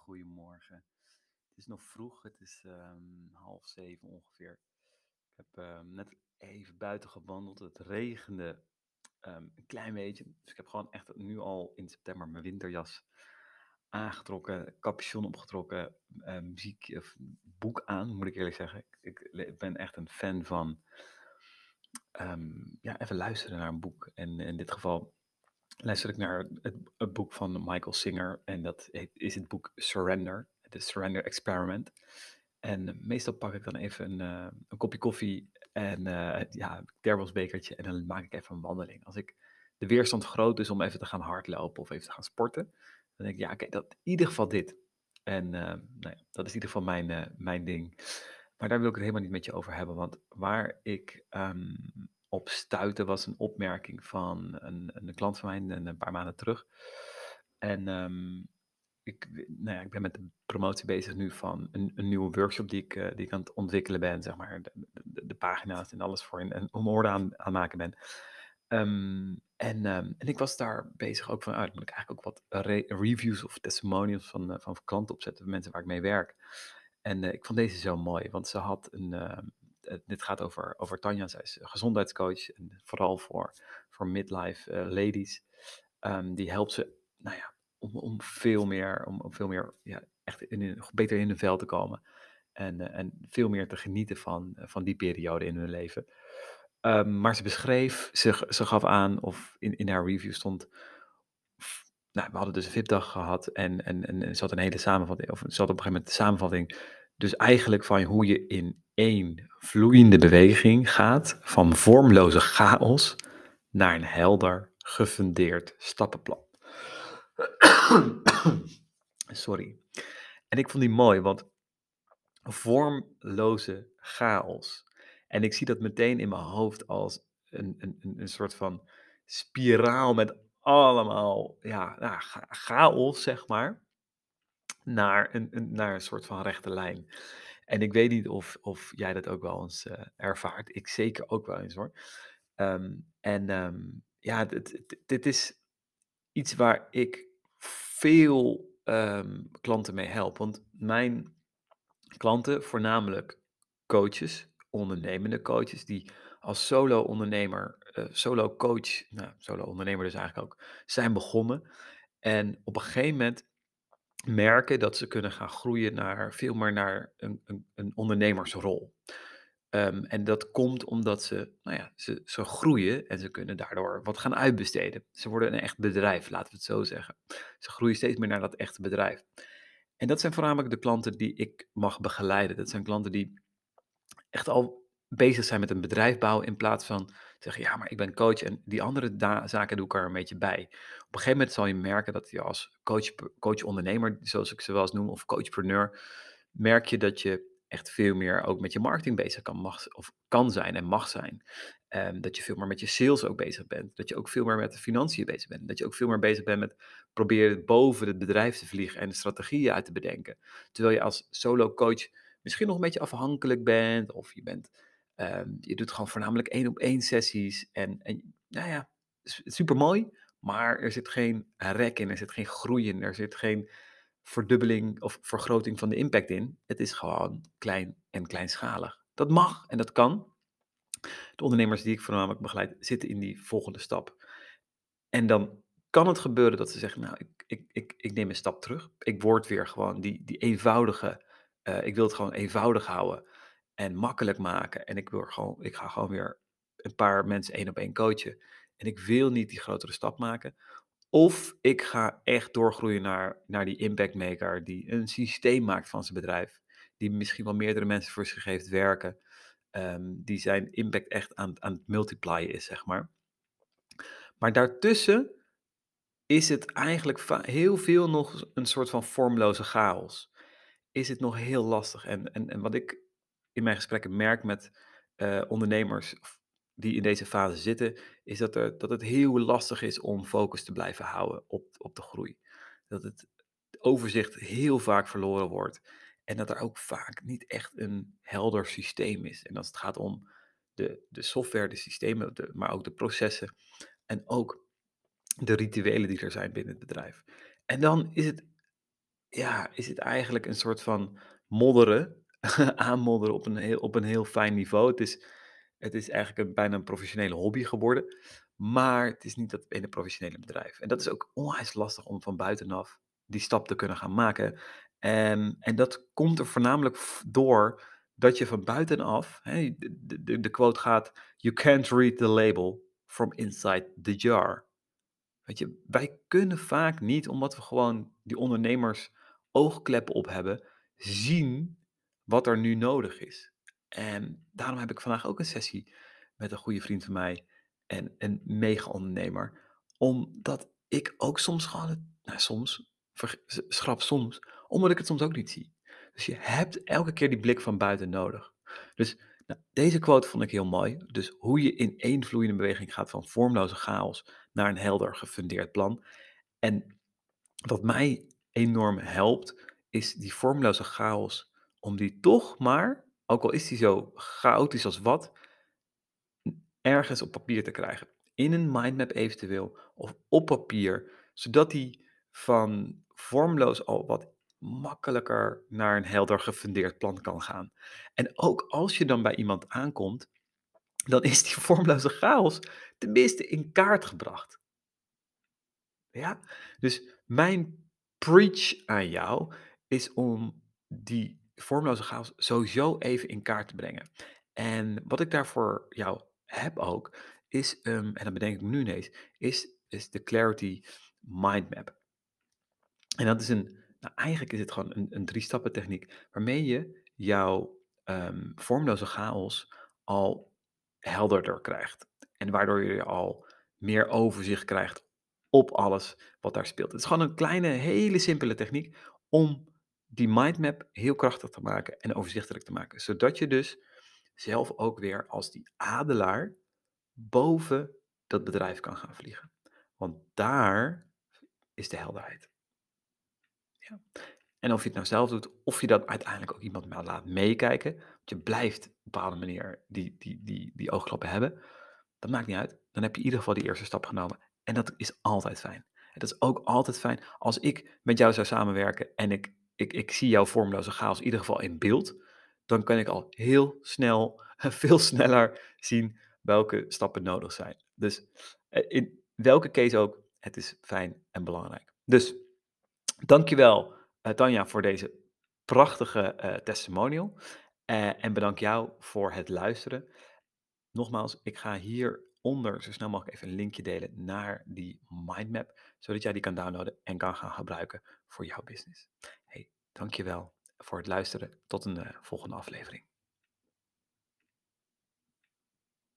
goedemorgen. Het is nog vroeg, het is ehm, half zeven ongeveer. Ik heb ehm, net even buiten gewandeld. Het regende ehm, een klein beetje. Dus ik heb gewoon echt nu al in september mijn winterjas aangetrokken, capuchon opgetrokken, eh, muziek of boek aan, moet ik eerlijk zeggen. Ik, ik ben echt een fan van ja, even luisteren naar een boek. En in dit geval luister ik naar het, het boek van Michael Singer. En dat is het boek Surrender, de Surrender Experiment. En eh, meestal pak ik dan even een, eh, een kopje koffie en eh ja, thermosbekertje en dan maak ik even een wandeling. Als ik de weerstand groot is om even te gaan hardlopen of even te gaan sporten, dan denk ik, ja, oké, dat in ieder geval dit. En nou ja, dat is in ieder geval mijn, mijn ding. Maar daar wil ik het helemaal niet met je over hebben, want waar ik ehm, op stuitte was een opmerking van een, een klant van mij een, paar maanden terug. En ehm, ik, nou ja, ik ben met de promotie bezig nu van een, een nieuwe workshop die ik, eh, die ik aan het ontwikkelen ben, zeg maar. De, pagina's en alles voor en om orde aan, maken ben. Ehm, en, ehm, en ik was daar bezig ook van, ah, dan moet ik eigenlijk ook wat re- reviews of testimonials van, eh, van klanten opzetten, van mensen waar ik mee werk. En eh, ik vond deze zo mooi, want ze had een, eh, dit gaat over, over Tanja, zij is gezondheidscoach, en vooral voor, voor midlife eh, ladies. Ehm, die helpt ze, nou ja, om, om veel meer, om, om veel meer, ja, echt in, beter in hun vel te komen. En, eh, en veel meer te genieten van, eh, van die periode in hun leven. Ehm, maar ze beschreef, ze, ze gaf aan, of in, in haar review stond, nou, we hadden dus een VIP-dag gehad en, en, en, en ze had een hele samenvatting, of ze had op een gegeven moment de samenvatting, dus eigenlijk van hoe je in één vloeiende beweging gaat, van vormloze chaos naar een helder, gefundeerd stappenplan. Sorry. En ik vond die mooi, want vormloze chaos. En ik zie dat meteen in mijn hoofd als een, een, een, soort van spiraal met allemaal ja, nou, cha- chaos, zeg maar, naar een, een, naar een soort van rechte lijn. En ik weet niet of, of jij dat ook wel eens eh, ervaart. Ik zeker ook wel eens hoor. Ehm, en ehm, ja, dit, dit- is iets waar ik veel ehm, klanten mee help. Want mijn klanten, voornamelijk coaches, ondernemende coaches, die als solo-ondernemer, eh, solo-coach, nou, solo-ondernemer dus eigenlijk ook, zijn begonnen. En op een gegeven moment merken dat ze kunnen gaan groeien naar veel meer naar een, een, een ondernemersrol. Ehm, en dat komt omdat ze, nou ja, ze, ze groeien en ze kunnen daardoor wat gaan uitbesteden. Ze worden een echt bedrijf, laten we het zo zeggen. Ze groeien steeds meer naar dat echte bedrijf. En dat zijn voornamelijk de klanten die ik mag begeleiden. Dat zijn klanten die echt al bezig zijn met een bedrijf bouwen in plaats van zeggen, ja, maar ik ben coach en die andere da- zaken doe ik er een beetje bij. Op een gegeven moment zal je merken dat je als coach, coach-ondernemer, zoals ik ze wel eens noem, of coachpreneur, merk je dat je echt veel meer ook met je marketing bezig kan, mag, of kan zijn en mag zijn. Ehm, dat je veel meer met je sales ook bezig bent. Dat je ook veel meer met de financiën bezig bent. Dat je ook veel meer bezig bent met proberen boven het bedrijf te vliegen en strategieën uit te bedenken. Terwijl je als solo coach misschien nog een beetje afhankelijk bent. Of je bent, ehm, je doet gewoon voornamelijk één op één sessies. En, en nou ja, super mooi. Maar er zit geen rek in, er zit geen groei in, er zit geen verdubbeling of vergroting van de impact in. Het is gewoon klein en kleinschalig. Dat mag en dat kan. De ondernemers die ik voornamelijk begeleid zitten in die volgende stap. En dan kan het gebeuren dat ze zeggen, nou, ik, ik, ik, ik neem een stap terug. Ik word weer gewoon die, die eenvoudige, eh, ik wil het gewoon eenvoudig houden en makkelijk maken. En ik, wil gewoon, ik ga gewoon weer een paar mensen één op één coachen. En ik wil niet die grotere stap maken. Of ik ga echt doorgroeien naar, naar die impact maker die een systeem maakt van zijn bedrijf. Die misschien wel meerdere mensen voor zich heeft werken. ehm, die zijn impact echt aan, aan het multiplyen is, zeg maar. Maar daartussen is het eigenlijk heel veel nog een soort van vormloze chaos. Is het nog heel lastig. En, en, en wat ik in mijn gesprekken merk met eh, ondernemers die in deze fase zitten, is dat, er, dat het heel lastig is om focus te blijven houden op, op de groei. Dat het overzicht heel vaak verloren wordt. En dat er ook vaak niet echt een helder systeem is. En als het gaat om de, de software, de systemen, de, maar ook de processen. En ook de rituelen die er zijn binnen het bedrijf. En dan is het ja, is het eigenlijk een soort van modderen, aanmodderen op een heel op een heel fijn niveau. Het is het is eigenlijk een bijna een professionele hobby geworden, maar het is niet dat ene professionele bedrijf. En dat is ook onwijs lastig om van buitenaf die stap te kunnen gaan maken. Ehm, en dat komt er voornamelijk door dat je van buitenaf, hè, de de de quote gaat: "You can't read the label from inside the jar." Weet je, wij kunnen vaak niet, omdat we gewoon die ondernemers oogkleppen op hebben, zien wat er nu nodig is. En daarom heb ik vandaag ook een sessie met een goede vriend van mij en een mega-ondernemer. Omdat ik ook soms gewoon, nou soms, schrap soms, omdat ik het soms ook niet zie. Dus je hebt elke keer die blik van buiten nodig. Dus nou, deze quote vond ik heel mooi. Dus hoe je in één vloeiende beweging gaat van vormloze chaos naar een helder gefundeerd plan. En wat mij enorm helpt, is die vormloze chaos, om die toch maar, ook al is die zo chaotisch als wat, ergens op papier te krijgen. In een mindmap eventueel, of op papier, zodat die van vormloos al wat makkelijker naar een helder gefundeerd plan kan gaan. En ook als je dan bij iemand aankomt, dan is die vormloze chaos tenminste in kaart gebracht. Ja, dus mijn preach aan jou is om die vormloze chaos sowieso even in kaart te brengen. En wat ik daarvoor jou heb ook, is, ehm, en dat bedenk ik nu ineens, is, is de Clarity Mind Map. En dat is een, nou eigenlijk is het gewoon een, een drie-stappen techniek, waarmee je jouw ehm, vormloze chaos al helderder krijgt. En waardoor je al meer overzicht krijgt op alles wat daar speelt. Het is gewoon een kleine, hele simpele techniek om die mindmap heel krachtig te maken en overzichtelijk te maken. Zodat je dus zelf ook weer als die adelaar boven dat bedrijf kan gaan vliegen. Want daar is de helderheid. Ja. En of je het nou zelf doet, of je dat uiteindelijk ook iemand laat meekijken, want je blijft op een bepaalde manier die, die, die, die oogklappen hebben, dat maakt niet uit. Dan heb je in ieder geval die eerste stap genomen. En dat is altijd fijn. Het is ook altijd fijn als ik met jou zou samenwerken en ik, ik, ik zie jouw vormloze chaos in ieder geval in beeld, dan kan ik al heel snel, veel sneller zien welke stappen nodig zijn. Dus eh, in welke case ook, het is fijn en belangrijk. Dus Dankjewel, uh, Tanja, voor deze prachtige eh, testimonial. En bedank jou voor het luisteren. Nogmaals, ik ga hieronder zo snel mogelijk even een linkje delen naar die mindmap, zodat jij die kan downloaden en kan gaan gebruiken voor jouw business. Dankjewel voor het luisteren. Tot een eh, volgende aflevering.